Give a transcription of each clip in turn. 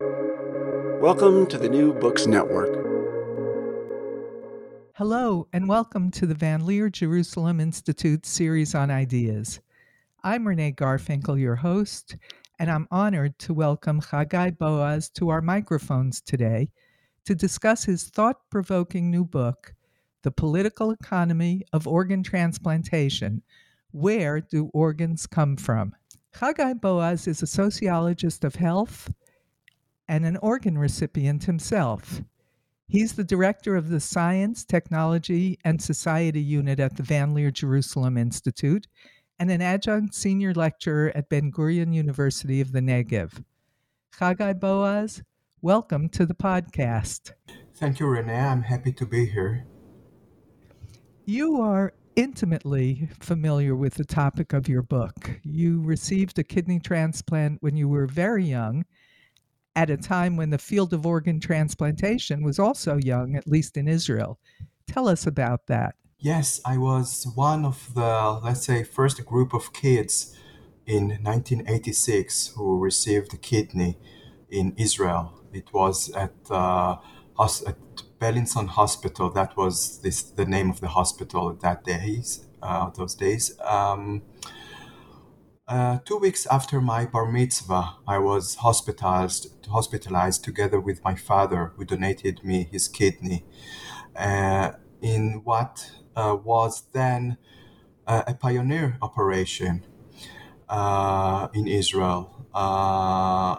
Welcome to the New Books Network. Hello, and welcome to the Van Leer Jerusalem Institute series on ideas. I'm Renee Garfinkel, your host, and I'm honored to welcome Chagai Boas to our microphones today to discuss his thought provoking new book, The Political Economy of Organ Transplantation Where Do Organs Come From? Chagai Boas is a sociologist of health and an organ recipient himself. He's the director of the Science, Technology, and Society Unit at the Van Leer Jerusalem Institute and an adjunct senior lecturer at Ben Gurion University of the Negev. Chagai Boas, welcome to the podcast. Thank you, Renee. I'm happy to be here. You are intimately familiar with the topic of your book. You received a kidney transplant when you were very young at a time when the field of organ transplantation was also young, at least in Israel. Tell us about that. Yes, I was one of the, let's say, first group of kids in 1986 who received a kidney in Israel. It was at, uh, at Beilinson Hospital. That was this, the name of the hospital that days, uh, those days. Um, uh, two weeks after my bar mitzvah, I was hospitalized, hospitalized together with my father, who donated me his kidney, uh, in what uh, was then uh, a pioneer operation uh, in Israel.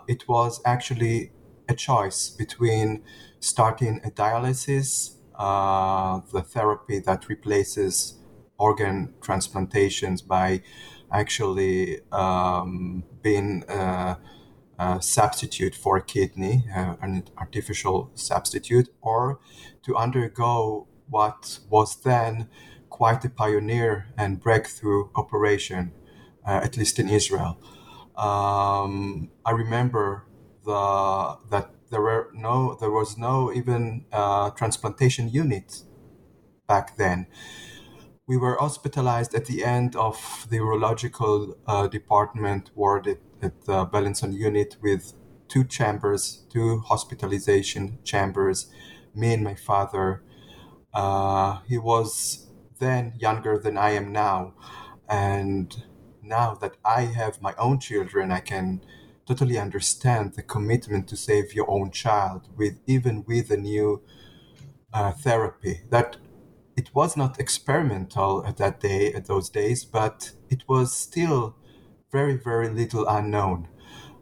it was actually a choice between starting a dialysis, the therapy that replaces organ transplantations by actually um, been uh, a substitute for a kidney, uh, an artificial substitute, or to undergo what was then quite a pioneer and breakthrough operation, uh, at least in Israel. Um, I remember the that there were no there was no even uh, transplantation unit back then we were hospitalized at the end of the urological uh, department ward at, at the Beilinson unit with two chambers, two hospitalization chambers, me and my father. Uh, he was then younger than I am now. And now that I have my own children, I can totally understand the commitment to save your own child with even with a new uh, therapy that it was not experimental at that day, at those days, but it was still very, very little unknown.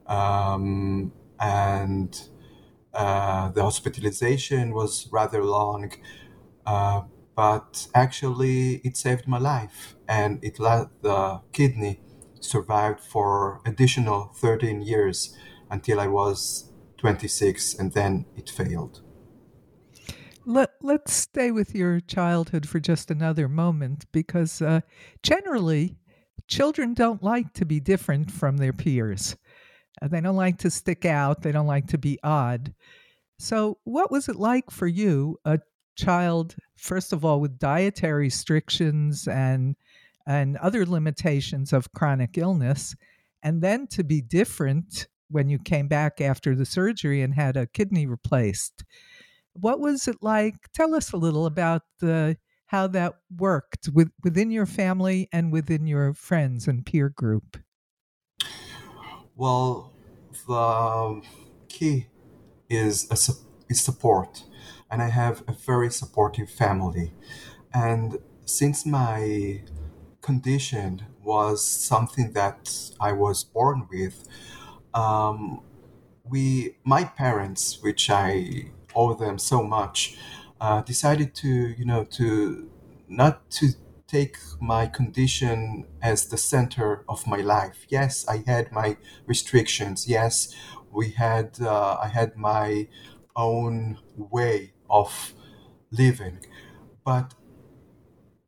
Um, and uh, the hospitalization was rather long, uh, but actually it saved my life, and it let the kidney survived for additional 13 years until I was 26, and then it failed. Let, let's stay with your childhood for just another moment because uh, generally, children don't like to be different from their peers. Uh, they don't like to stick out, they don't like to be odd. So, what was it like for you, a child, first of all, with dietary restrictions and and other limitations of chronic illness, and then to be different when you came back after the surgery and had a kidney replaced? What was it like? Tell us a little about the how that worked with, within your family and within your friends and peer group. Well, the key is a, is support, and I have a very supportive family. And since my condition was something that I was born with, um, we, my parents, which I owe them so much, uh, decided to you know to not to take my condition as the center of my life. Yes, I had my restrictions. Yes, We had uh, I had my own way of living, but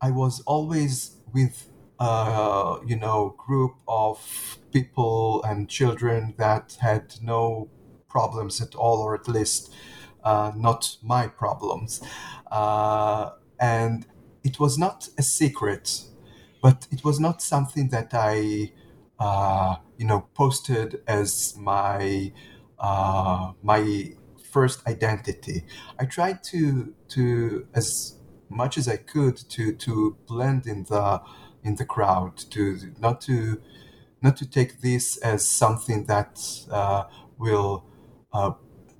I was always with uh, you know group of people and children that had no problems at all, or at least uh, not my problems. Uh, and it was not a secret, but it was not something that I, uh, you know, posted as my uh, my first identity. I tried to to as much as I could to to blend in the in the crowd to not to not to take this as something that uh, will uh,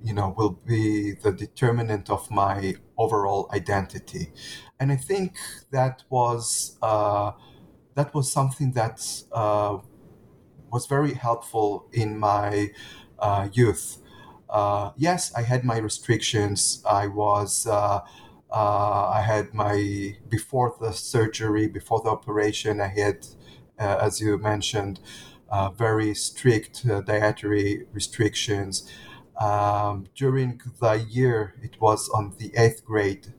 you know will be the determinant of my overall identity and i think that was uh, that was something that uh, was very helpful in my uh, youth uh, yes i had my restrictions i was uh, uh, I had my before the surgery, before the operation. I had, as you mentioned, very strict dietary restrictions. Um, during the year, it was on the eighth grade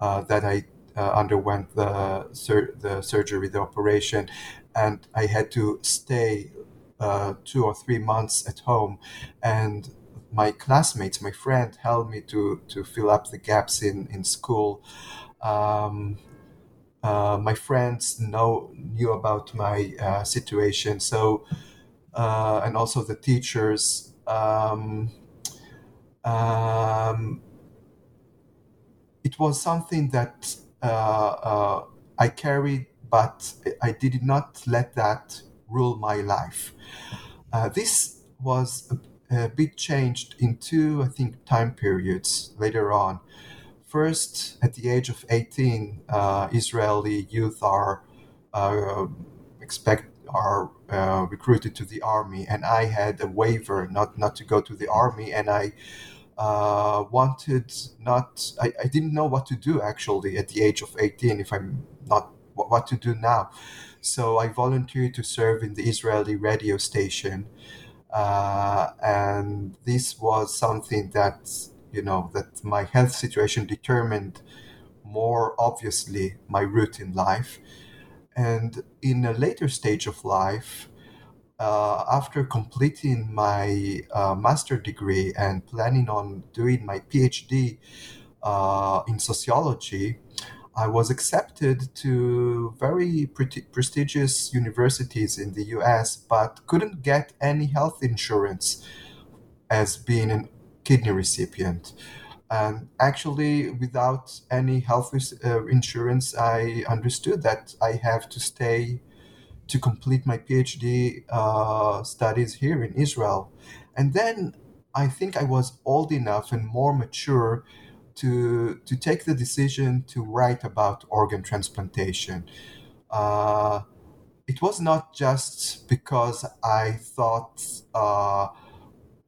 uh, that I uh, underwent the, sur- the surgery, the operation, and I had to stay uh, two or three months at home. And my classmates, my friend, helped me to, to fill up the gaps in, in school. Um, uh, my friends know knew about my uh, situation, so uh, and also the teachers. Um, um, it was something that uh, uh, I carried, but I did not let that rule my life. Uh, this was a, a bit changed in two, I think, time periods later on. First, at the age of 18, uh, Israeli youth are uh, expect are uh, recruited to the army, and I had a waiver not not to go to the army, and I uh, wanted not I, I didn't know what to do actually at the age of 18 if i'm not what, what to do now. So i volunteered to serve in the israeli radio station uh, and this was something that you know that my health situation determined more obviously my route in life and in a later stage of life uh, after completing my uh, master degree and planning on doing my PhD uh, in sociology, I was accepted to very pre- prestigious universities in the US, but couldn't get any health insurance as being a kidney recipient. And actually, without any health uh, insurance, I understood that I have to stay to complete my PhD uh, studies here in Israel. And then I think I was old enough and more mature to, to take the decision to write about organ transplantation. Uh, it was not just because I thought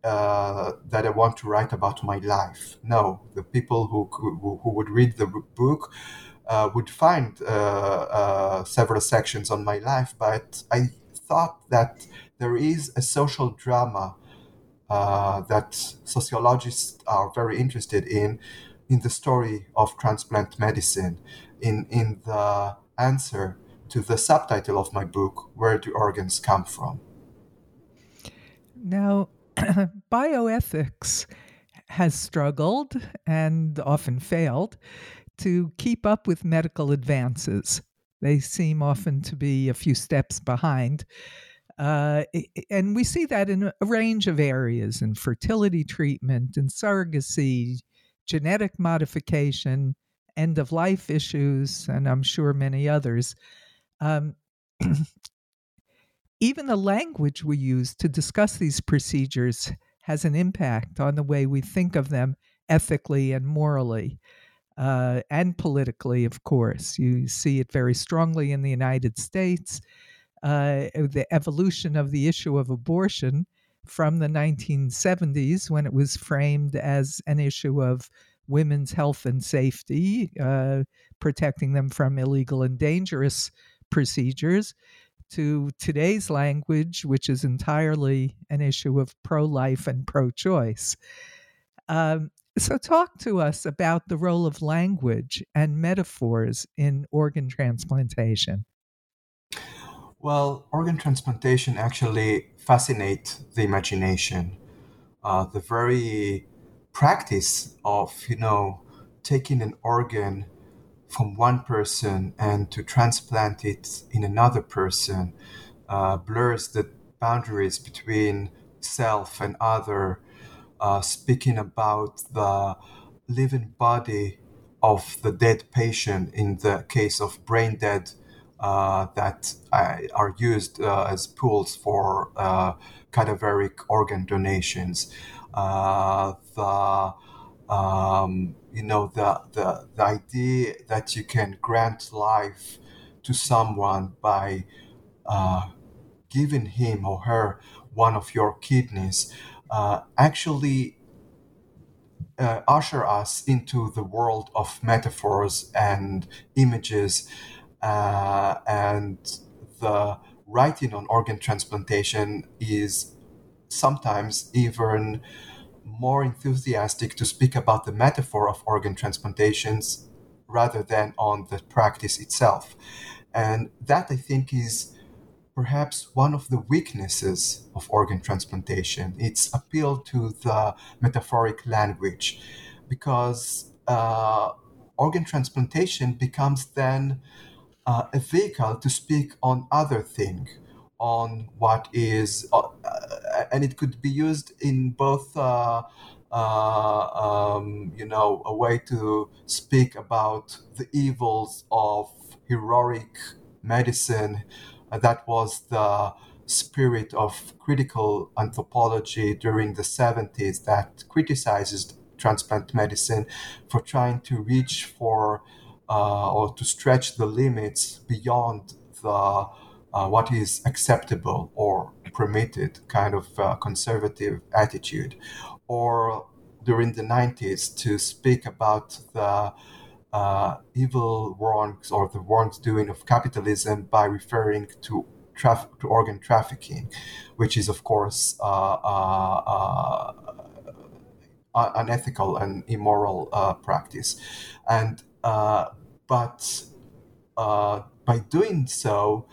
uh, that I want to write about my life. No, the people who, who, who would read the book uh, would find uh, uh, several sections on my life, but I thought that there is a social drama uh, that sociologists are very interested in, in the story of transplant medicine, in, in the answer to the subtitle of my book, Where Do Organs Come From? Now, bioethics has struggled and often failed to keep up with medical advances. They seem often to be a few steps behind. Uh, and we see that in a range of areas in fertility treatment and surrogacy, genetic modification, end of life issues, and I'm sure many others. Um, even the language we use to discuss these procedures has an impact on the way we think of them ethically and morally uh, and politically, of course. You see it very strongly in the United States. Uh, the evolution of the issue of abortion from the 1970s, when it was framed as an issue of women's health and safety, uh, protecting them from illegal and dangerous procedures, to today's language, which is entirely an issue of pro life and pro choice. Um, so, talk to us about the role of language and metaphors in organ transplantation. Well, organ transplantation actually fascinates the imagination. Uh, the very practice of, you know, taking an organ from one person and to transplant it in another person uh, blurs the boundaries between self and other, uh, speaking about the living body of the dead patient in the case of brain dead uh, that uh, are used uh, as pools for uh, cadaveric organ donations. the um, you know the, the the idea that you can grant life to someone by uh, giving him or her one of your kidneys uh, actually uh, usher us into the world of metaphors and images uh, and the writing on organ transplantation is sometimes even more enthusiastic to speak about the metaphor of organ transplantations rather than on the practice itself. And that, I think, is perhaps one of the weaknesses of organ transplantation. Its appeal to the metaphoric language, because uh, organ transplantation becomes then uh, a vehicle to speak on other thing on what is, uh, and it could be used in both. Uh, uh, um, you know, a way to speak about the evils of heroic medicine. Uh, that was the spirit of critical anthropology during the 70s that criticizes transplant medicine for trying to reach for uh, or to stretch the limits beyond the uh, what is acceptable or permitted kind of uh, conservative attitude. Or during the 90s to speak about the uh, evil wrongs or the wrongdoing of capitalism by referring to traf- to organ trafficking, which is of course uh, uh, uh unethical and immoral uh, practice, and but by doing so,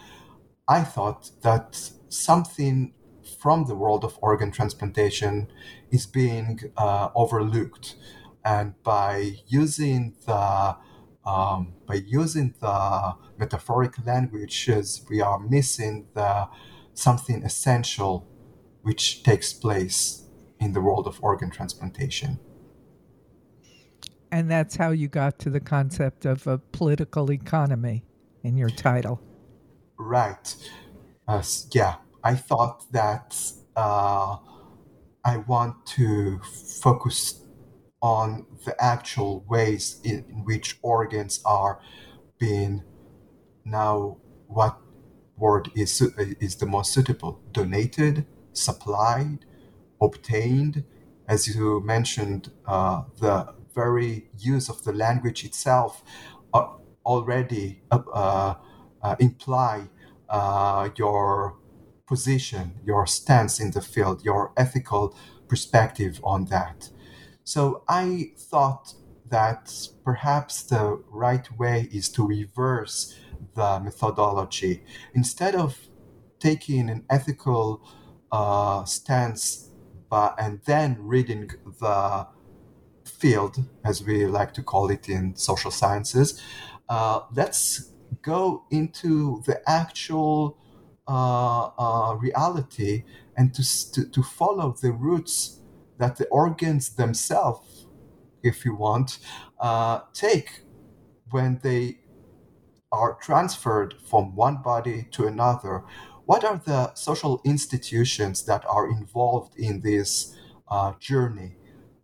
I thought that something from the world of organ transplantation is being uh, overlooked, and by using the um, by using the metaphoric languages, we are missing the something essential which takes place in the world of organ transplantation. And that's how you got to the concept of a political economy in your title. Right. Uh, yeah, I thought that uh, I want to focus on the actual ways in, in which organs are being now what word is is the most suitable? Donated supplied obtained. As you mentioned uh, the very use of the language itself uh, already uh, uh imply uh, your position, your stance in the field, your ethical perspective on that. So I thought that perhaps the right way is to reverse the methodology. Instead of taking an ethical uh, stance but, and then reading the field, as we like to call it in social sciences, uh, let's go into the actual uh, uh, reality and to, to, to follow the roots that the organs themselves, if you want, uh, take when they are transferred from one body to another. What are the social institutions that are involved in this uh, journey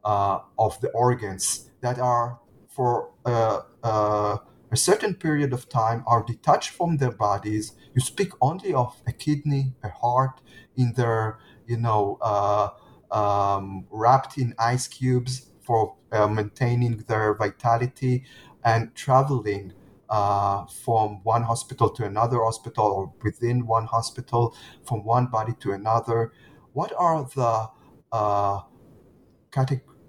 uh, of the organs that are for uh, a certain period of time are detached from their bodies. You speak only of a kidney, a heart, in their, you know, uh, um, wrapped in ice cubes for uh, maintaining their vitality and traveling uh, from one hospital to another hospital or within one hospital, from one body to another? What are the uh,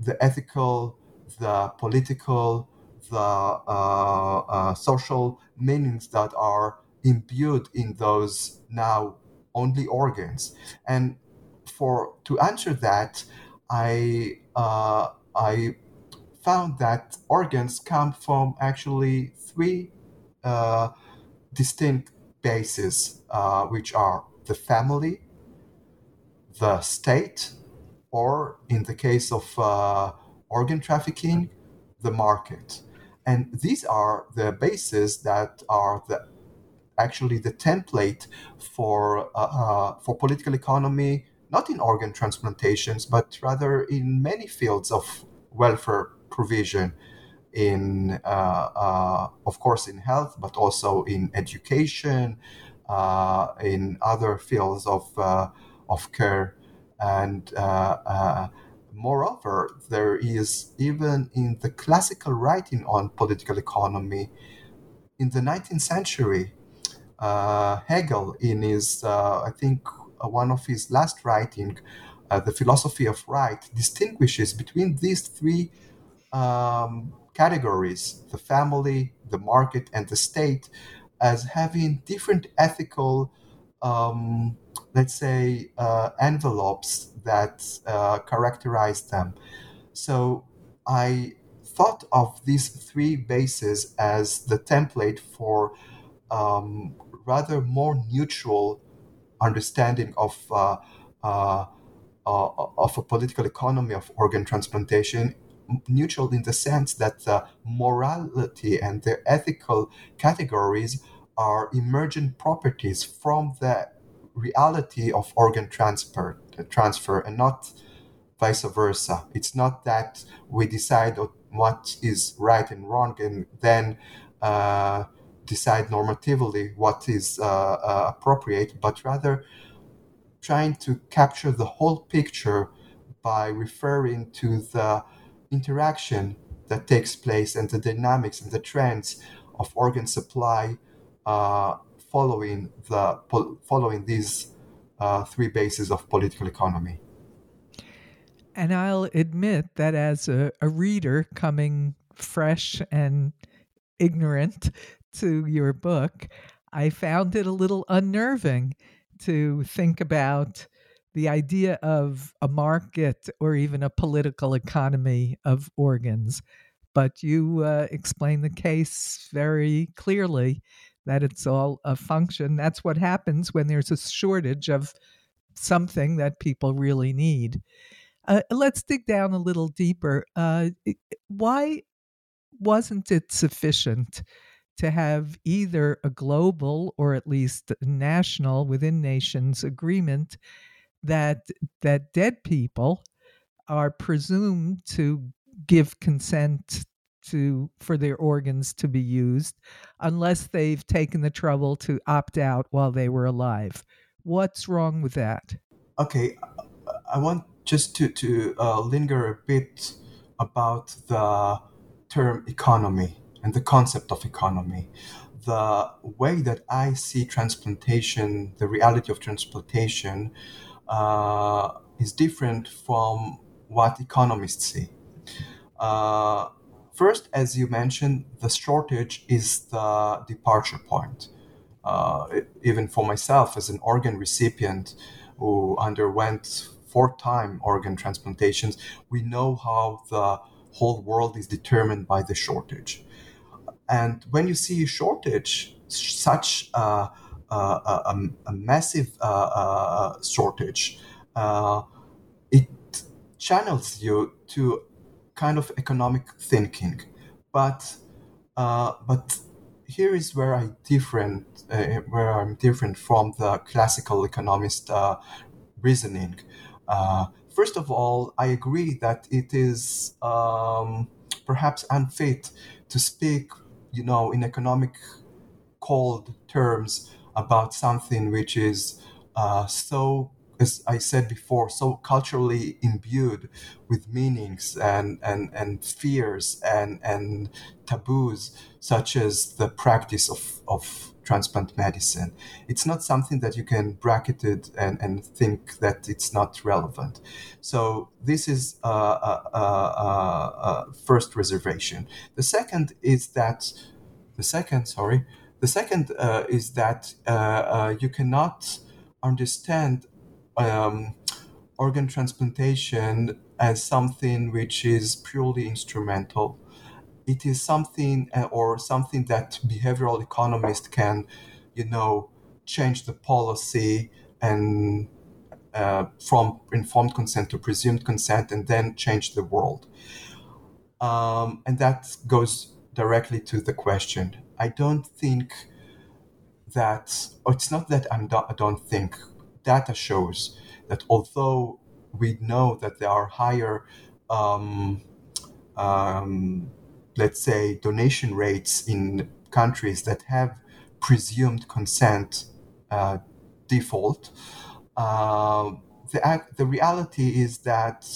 the ethical, the political, the uh, uh, social meanings that are imbued in those now only organs? And for to answer that, I uh, I found that organs come from actually three uh, distinct bases, uh, which are the family, the state, or in the case of uh, organ trafficking, the market. And these are the bases that are the actually the template for uh, uh, for political economy, not in organ transplantations, but rather in many fields of welfare provision, in uh, uh of course in health, but also in education, uh, in other fields of uh, of care. And moreover, there is even in the classical writing on political economy in the 19th century, uh, Hegel, in his, uh, I think, uh, one of his last writing, uh, The Philosophy of Right, distinguishes between these three um, categories the family, the market, and the state as having different ethical um, let's say, uh, envelopes that uh, characterize them. So I thought of these three bases as the template for um, rather more neutral understanding of uh, uh, uh, of a political economy of organ transplantation neutral in the sense that morality and the ethical categories are emergent properties from the reality of organ transfer, transfer and not vice versa. It's not that we decide what is right and wrong and then uh, decide normatively what is uh, uh, appropriate, but rather trying to capture the whole picture by referring to the interaction that takes place and the dynamics and the trends of organ supply uh, following the following these uh, three bases of political economy. And I'll admit that as a, a reader coming fresh and ignorant to your book, I found it a little unnerving to think about the idea of a market or even a political economy of organs. But you uh, explain the case very clearly that it's all a function. That's what happens when there's a shortage of something that people really need. Uh, let's dig down a little deeper. Uh, why wasn't it sufficient to have either a global or at least national within nations agreement that that dead people are presumed to give consent to for their organs to be used unless they've taken the trouble to opt out while they were alive. What's wrong with that? Okay, I want just to to uh, linger a bit about the term economy and the concept of economy. The way that I see transplantation, the reality of transplantation, uh, is different from what economists see. Uh, First, as you mentioned, the shortage is the departure point. Uh, even for myself, as an organ recipient who underwent four time organ transplantations, we know how the whole world is determined by the shortage. And when you see a shortage, such a, a, a, a massive uh, uh, shortage, uh, it channels you to kind of economic thinking. But uh, but here is where I different uh, where I'm different from the classical economist uh, reasoning. Uh, first of all, I agree that it is um, perhaps unfit to speak, you know, in economic cold terms about something which is uh, so as I said before, so culturally imbued with meanings and, and, and fears and, and taboos, such as the practice of, of transplant medicine. It's not something that you can bracket it and, and think that it's not relevant. So this is a, a, a, a first reservation. The second is that the second, sorry, the second uh, is that uh, uh, you cannot understand um, organ transplantation as something which is purely instrumental. It is something uh, or something that behavioral economists can, you know, change the policy and uh, from informed consent to presumed consent and then change the world. Um, and that goes directly to the question. I don't think that, it's not that I'm do, I don't think, data shows that although we know that there are higher, um, um, let's say, donation rates in countries that have presumed consent uh, default, uh, the, the reality is that,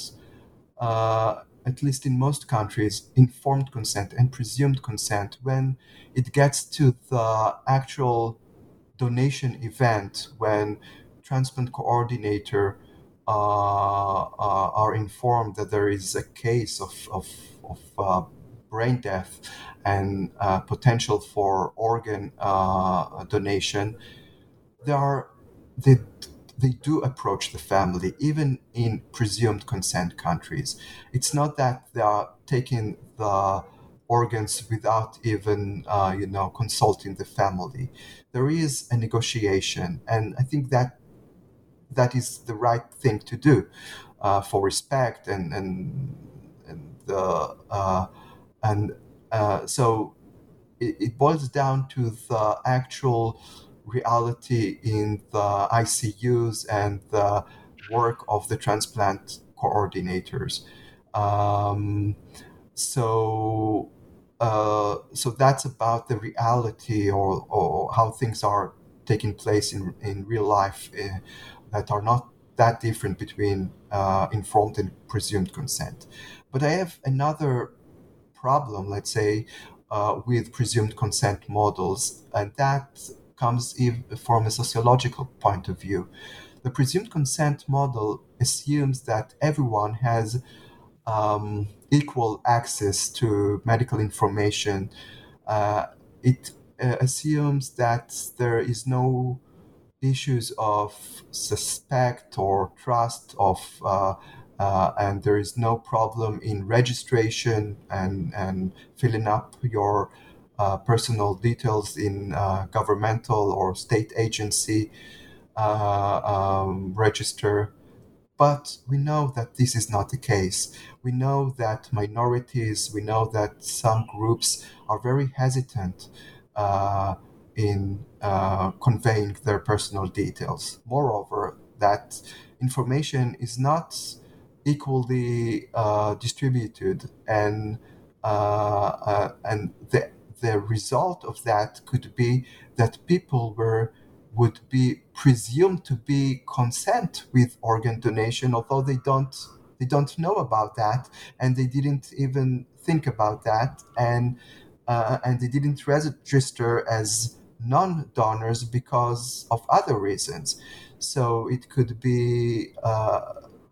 uh, at least in most countries, informed consent and presumed consent, when it gets to the actual donation event, when transplant coordinator uh, uh, are informed that there is a case of, of, of uh, brain death and potential for organ donation, they are they, they do approach the family even in presumed consent countries. It's not that they are taking the organs without even uh, you know consulting the family. There is a negotiation, and I think that that is the right thing to do uh, for respect and and and the uh, and uh, so it, it, boils down to the actual reality in the ICUs and the work of the transplant coordinators. Um, so uh, so that's about the reality or, or how things are taking place in, in real life uh, that are not that different between uh, informed and presumed consent. But I have another problem, let's say, uh, with presumed consent models, and that comes from a sociological point of view. The presumed consent model assumes that everyone has um, equal access to medical information. Uh, it uh, assumes that there is no issues of suspect or trust of uh, uh, and there is no problem in registration and, and filling up your uh, personal details in uh, governmental or state agency uh, um, register. But we know that this is not the case. We know that minorities, we know that some groups are very hesitant uh, in uh, conveying their personal details. Moreover, that information is not equally uh, distributed, and uh, uh, and the the result of that could be that people were would be presumed to be consent with organ donation, although they don't they don't know about that, and they didn't even think about that, and uh, and they didn't register as non-donors because of other reasons. So it could be uh,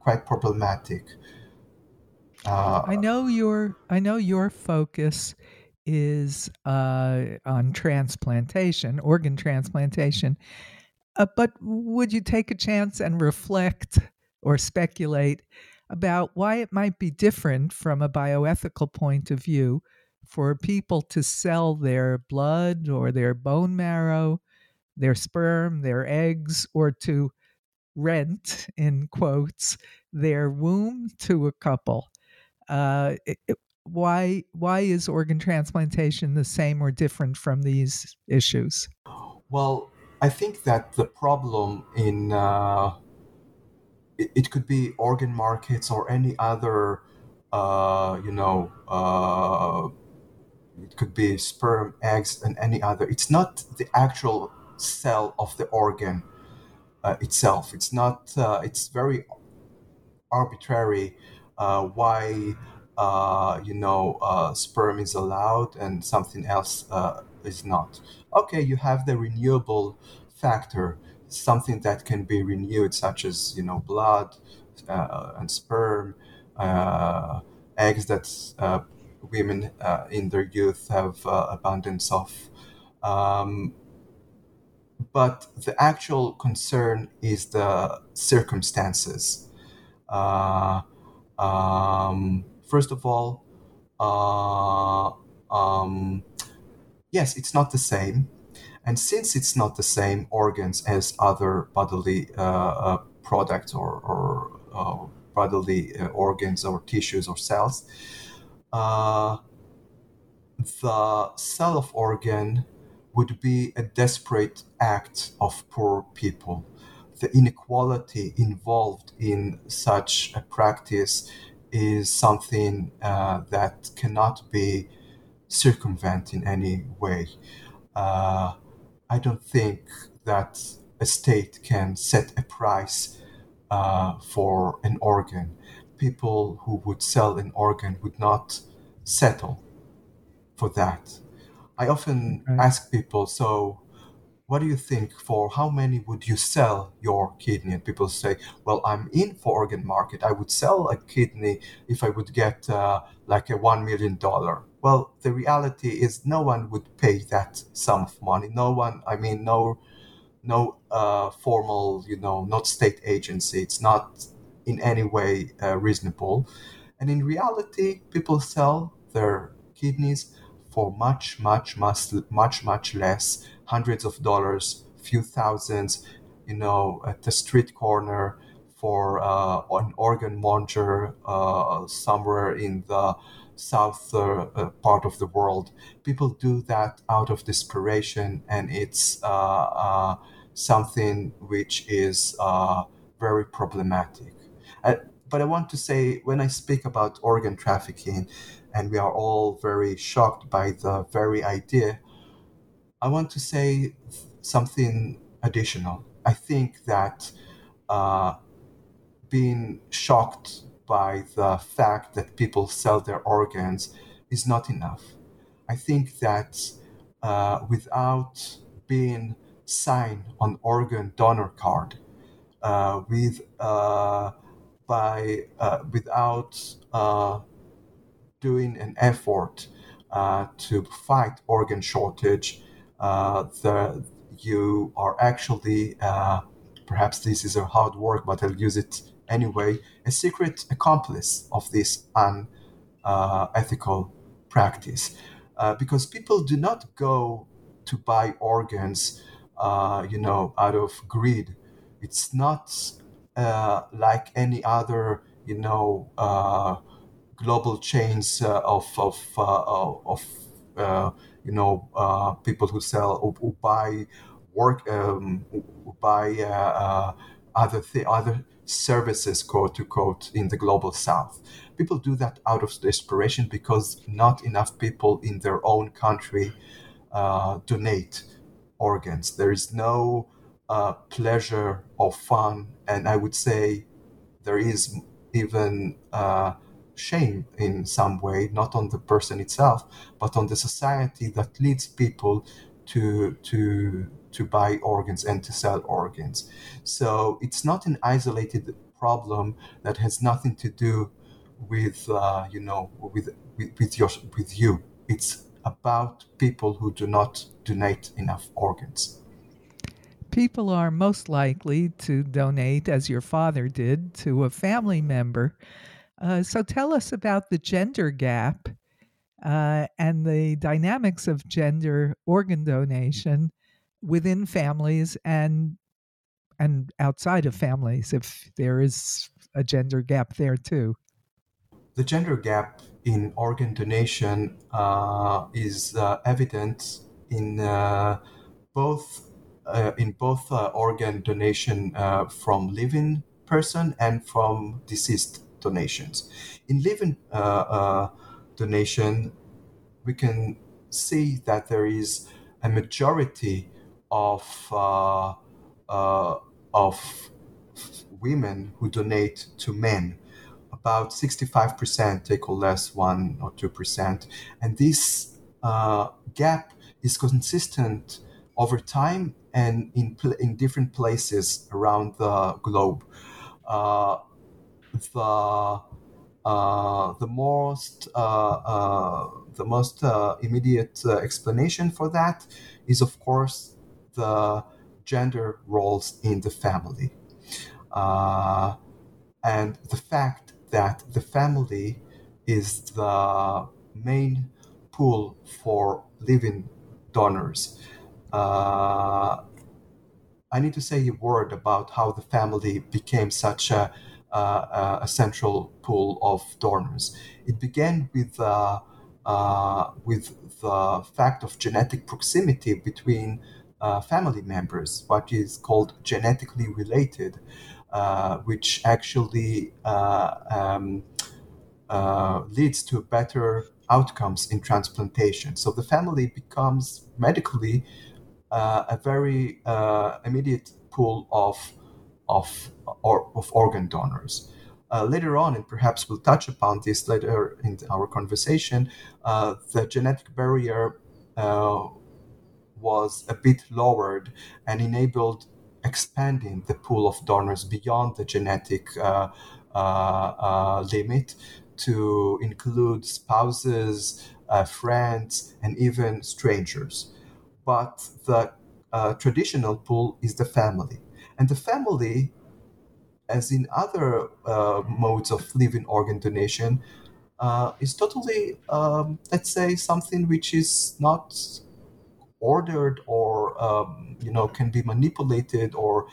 quite problematic. Uh, I know your I know your focus is uh, on transplantation, organ transplantation. Uh, but would you take a chance and reflect or speculate about why it might be different from a bioethical point of view for people to sell their blood or their bone marrow, their sperm, their eggs, or to rent, in quotes, their womb to a couple? Uh, it, why why is organ transplantation the same or different from these issues? Well, I think that the problem in uh, it, it, could be organ markets or any other, uh, you know, uh, it could be sperm, eggs, and any other. It's not the actual cell of the organ. uh, itself. It's not. Uh, it's very arbitrary uh, why uh, you know uh, sperm is allowed and something else is not. Okay, you have the renewable factor, something that can be renewed, such as you know blood and sperm, eggs that women in their youth have abundance of. Um, but the actual concern is the circumstances. Uh, um, first of all, uh, um, yes, it's not the same. And since it's not the same organs as other bodily uh, uh products or, or uh, bodily uh, organs or tissues or cells, the cell of organ would be a desperate act of poor people. The inequality involved in such a practice is something uh, that cannot be circumvented in any way. Uh, I don't think that a state can set a price uh, for an organ. People who would sell an organ would not settle for that. I often right. ask people, so what do you think for how many would you sell your kidney? And people say, well, I'm in for organ market. I would sell a kidney if I would get uh, like a $1 million. Well, the reality is no one would pay that sum of money. No one, I mean, no, no uh, formal, you know, not state agency. It's not in any way uh, reasonable. And in reality, people sell their kidneys for much, much, much, much, much less, hundreds of dollars, few thousands, you know, at the street corner for uh, an organ monger uh, somewhere in the south uh, uh part of the world. People do that out of desperation, and it's uh, uh, something which is very problematic. But I want to say, when I speak about organ trafficking, and we are all very shocked by the very idea. I want to say something additional. I think that uh, being shocked by the fact that people sell their organs is not enough. I think that uh, without being signed on organ donor card, uh, with uh, by uh, without uh, doing an effort uh, to fight organ shortage, uh, the, you are actually, uh, perhaps this is a hard work, but I'll use it anyway, a secret accomplice of this unethical practice. Because people do not go to buy organs, you know, out of greed. It's not like any other, you know, global chains uh, of of uh, of uh, you know people who sell who, who buy work um, who buy other th- other services quote to quote in the global south. People do that out of desperation because not enough people in their own country uh, donate organs. There is no uh, pleasure or fun and i would say there is even uh, shame in some way, not on the person itself, but on the society that leads people to to to buy organs and to sell organs. So it's not an isolated problem that has nothing to do with uh, you know with, with with your with you. It's about people who do not donate enough organs. People are most likely to donate, as your father did, to a family member uh, so tell us about the gender gap uh, and the dynamics of gender organ donation within families and and outside of families, if there is a gender gap there too. The gender gap in organ donation uh, is uh, evident in uh, both in both organ donation from living person and from deceased donations. In living uh, uh, donation, we can see that there is a majority of uh, of women who donate to men. About 65% take or less 1 or 2%. And this uh, gap is consistent over time and in, in different places around the globe. Uh, the uh, the most uh, uh, the most uh, immediate explanation for that is, of course, the gender roles in the family, and the fact that the family is the main pool for living donors. Uh, I need to say a word about how the family became such a a central pool of donors. It began with uh, uh, with the fact of genetic proximity between uh, family members, what is called genetically related, uh, which actually uh, um, leads to better outcomes in transplantation. So the family becomes medically a very immediate pool of of, or, of organ donors. Uh, later on, and perhaps we'll touch upon this later in our conversation, uh, the genetic barrier uh, was a bit lowered and enabled expanding the pool of donors beyond the genetic uh, uh, uh, limit to include spouses, friends, and even strangers. But the traditional pool is the family. And the family, as in other uh, modes of living organ donation, uh, is totally, um, let's say, something which is not ordered or um, you know can be manipulated or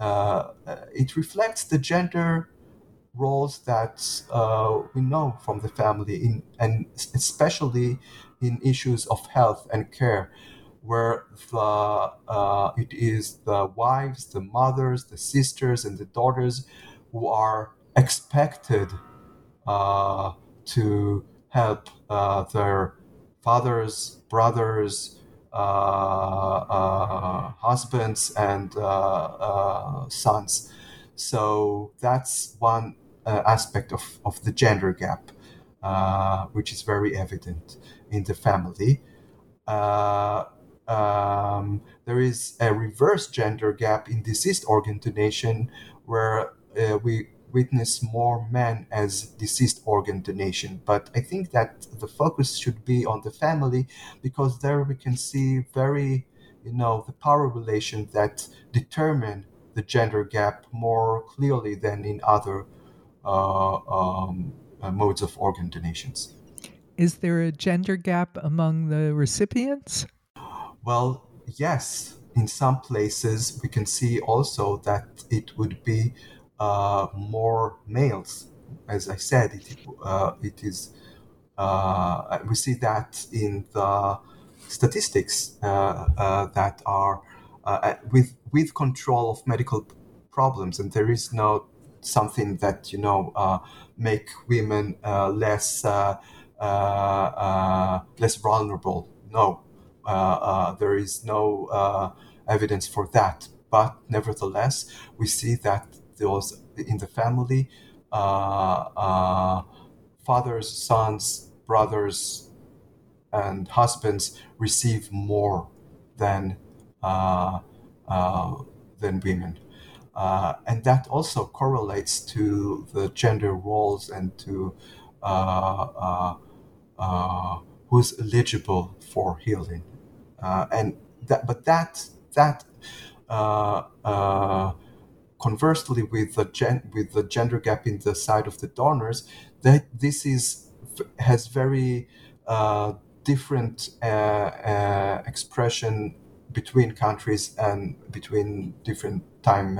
uh, it reflects the gender roles that uh, we know from the family in, and especially in issues of health and care where the uh, it is the wives, the mothers, the sisters, and the daughters who are expected uh, to help uh, their fathers, brothers, uh, uh, husbands, and uh, sons. So that's one aspect of, of the gender gap, which is very evident in the family. Uh, um, there is a reverse gender gap in deceased organ donation where uh, we witness more men as deceased organ donation. But I think that the focus should be on the family because there we can see very, you know, the power relations that determine the gender gap more clearly than in other uh, um, uh, modes of organ donations. Is there a gender gap among the recipients? Well, yes, in some places we can see also that it would be uh, more males. As I said, it, uh, it is. Uh, we see that in the statistics uh, uh, that are uh, with with control of medical problems, and there is no something that you know make women less less vulnerable. No, there is no uh, evidence for that. But nevertheless, we see that those in the family, fathers, sons, brothers, and husbands receive more than uh, uh, than women, uh, and that also correlates to the gender roles and to who's eligible for healing uh, and that, but that that uh, uh, conversely with the gen, with the gender gap in the side of the donors, that this is has very uh, different uh, uh, expression between countries and between different time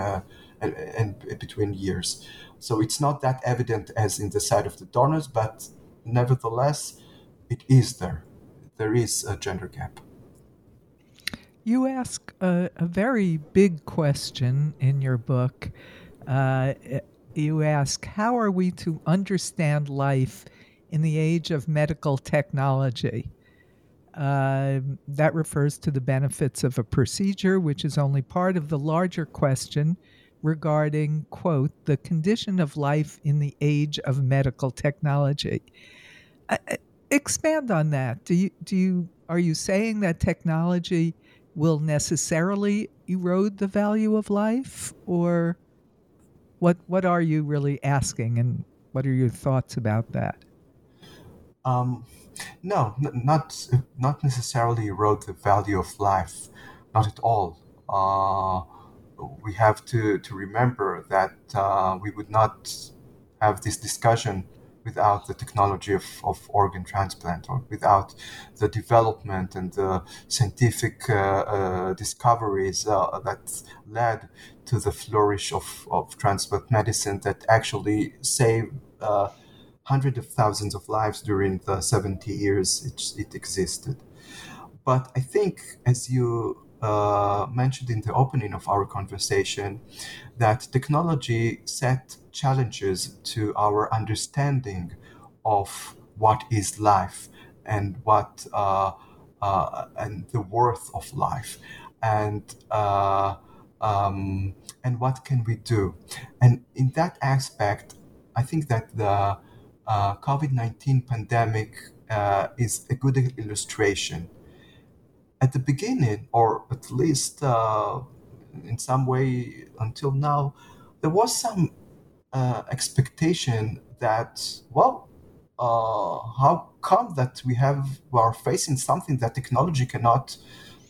and, and between years. So it's not that evident as in the side of the donors, but nevertheless, it is there. There is a gender gap. You ask a, a very big question in your book. Uh, you ask, How are we to understand life in the age of medical technology? Uh, that refers to the benefits of a procedure, which is only part of the larger question regarding, quote, the condition of life in the age of medical technology. Uh, expand on that. Do you, do you, are you saying that technology will necessarily erode the value of life? Or what, what are you really asking and what are your thoughts about that? Um, no, n- not not necessarily erode the value of life, not at all. Uh, we have to, to remember that uh, we would not have this discussion without the technology of, of organ transplant or without the development and the scientific uh, uh, discoveries uh, that led to the flourish of, of transplant medicine that actually saved uh, hundreds of thousands of lives during the 70 years it, it existed. But I think, as you uh, mentioned in the opening of our conversation, that technology set challenges to our understanding of what is life and what uh, uh, and the worth of life and uh, um, and what can we do and in that aspect I think that the uh, COVID 19 pandemic is a good illustration. At the beginning, or at least uh, in some way until now, there was some uh, expectation that, well, uh, how come that we have we are facing something that technology cannot,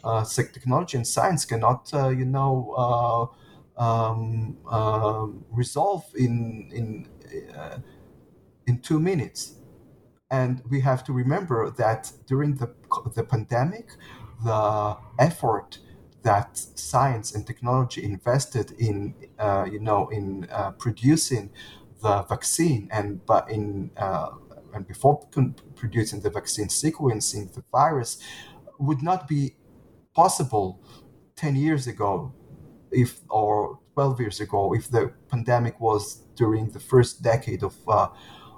uh, technology and science cannot, you know, um, resolve in in in two minutes. And we have to remember that during the, the pandemic, the effort that science and technology invested in, uh, you know, in uh, producing the vaccine and but in uh, and before producing the vaccine, sequencing the virus would not be possible 10 years ago if or 12 years ago if the pandemic was during the first decade of uh,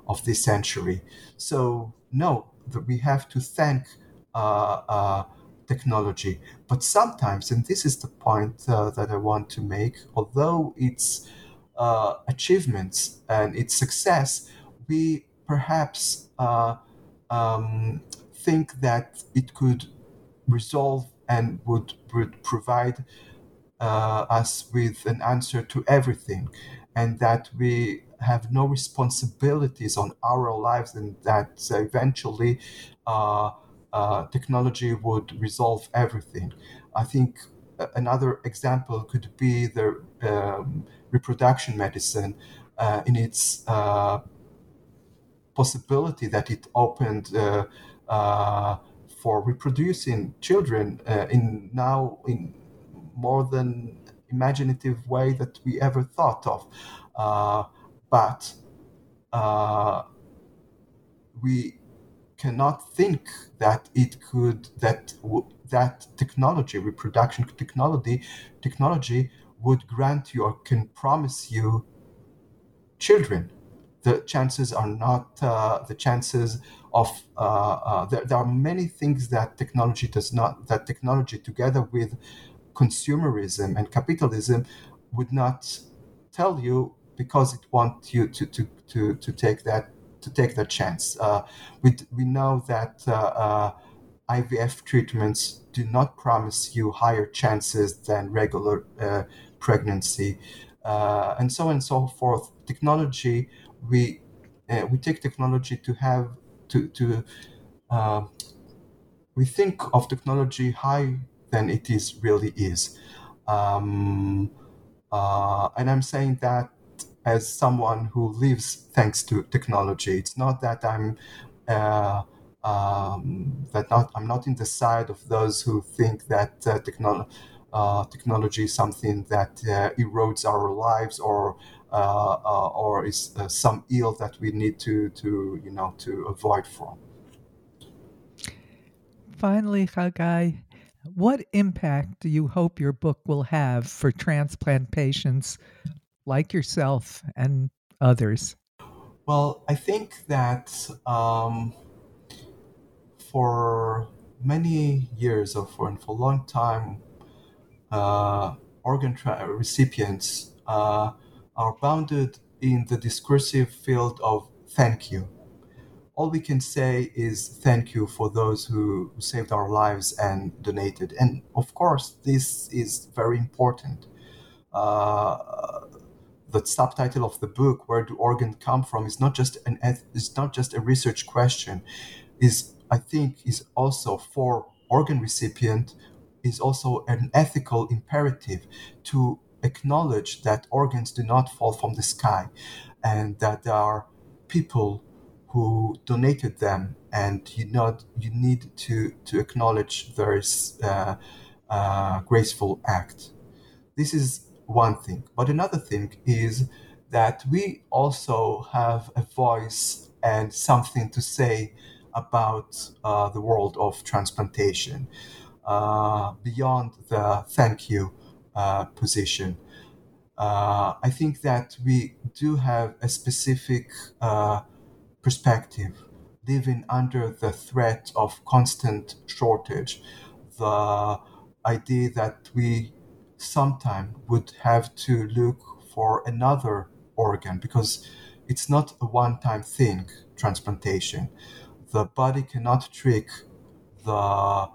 of this century. So, no, we have to thank uh, uh, technology. But sometimes, and this is the point uh, that I want to make, although its uh, achievements and its success, we perhaps uh, um, think that it could resolve and would, would provide uh, us with an answer to everything, and that we have no responsibilities on our lives and that eventually uh, uh, technology would resolve everything. I think another example could be the um, reproduction medicine uh, in its uh, possibility that it opened uh, uh, for reproducing children in now in more than imaginative way that we ever thought of but uh, we cannot think that it could that that technology reproduction technology technology would grant you or can promise you children. The chances are not uh, the chances of uh, uh, there, there, are many things that technology does not that technology together with consumerism and capitalism would not tell you because it wants you to, to, to, to take that to take that chance. Uh, we, we know that uh, uh IVF treatments do not promise you higher chances than regular pregnancy, and so on and so forth. Technology, we we take technology to have to to we think of technology high than it is really is. Um, uh, and I'm saying that as someone who lives thanks to technology. It's not that I'm uh, um, that not I'm not in the side of those who think that uh, technology. Uh, technology is something that uh, erodes our lives or uh, uh, or is some ill that we need to to you know to avoid from. Finally, Chagai, what impact do you hope your book will have for transplant patients like yourself and others? Well, I think that um, for many years or for, for a long time, uh, organ tra- recipients uh, are bounded in the discursive field of thank you. All we can say is thank you for those who saved our lives and donated. And of course, this is very important. Uh, the subtitle of the book, "Where Do Organs Come From," is not just an is not just a research question. Is I think is also for organ recipient is also an ethical imperative to acknowledge that organs do not fall from the sky and that there are people who donated them and you not you need to to acknowledge their uh, uh, graceful act this is one thing but another thing is that we also have a voice and something to say about uh, the world of transplantation uh, beyond the thank you uh, position. Uh, I think that we do have a specific uh, perspective living under the threat of constant shortage. The idea that we sometime would have to look for another organ because it's not a one time thing, transplantation. The body cannot trick the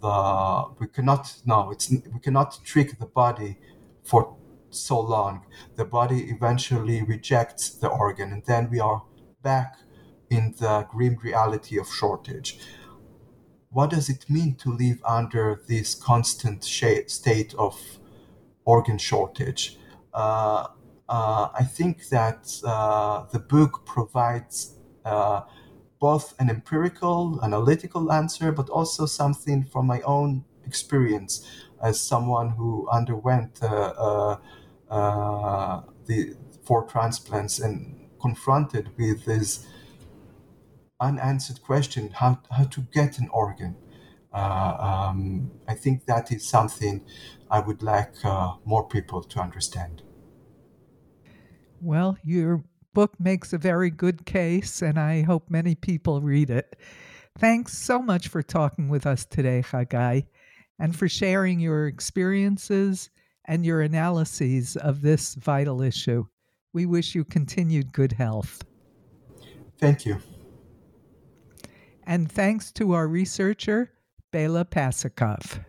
the we cannot no it's we cannot trick the body for so long the body eventually rejects the organ and then we are back in the grim reality of shortage what does it mean to live under this constant state of organ shortage uh, uh, I think that uh, the book provides uh, both an empirical, analytical answer, but also something from my own experience as someone who underwent the four transplants and confronted with this unanswered question how, how to get an organ. Uh, um, I think that is something I would like uh, more people to understand. Well, you're book makes a very good case, and I hope many people read it. Thanks so much for talking with us today, Chagai, and for sharing your experiences and your analyses of this vital issue. We wish you continued good health. Thank you. And thanks to our researcher, Bela Pasikov.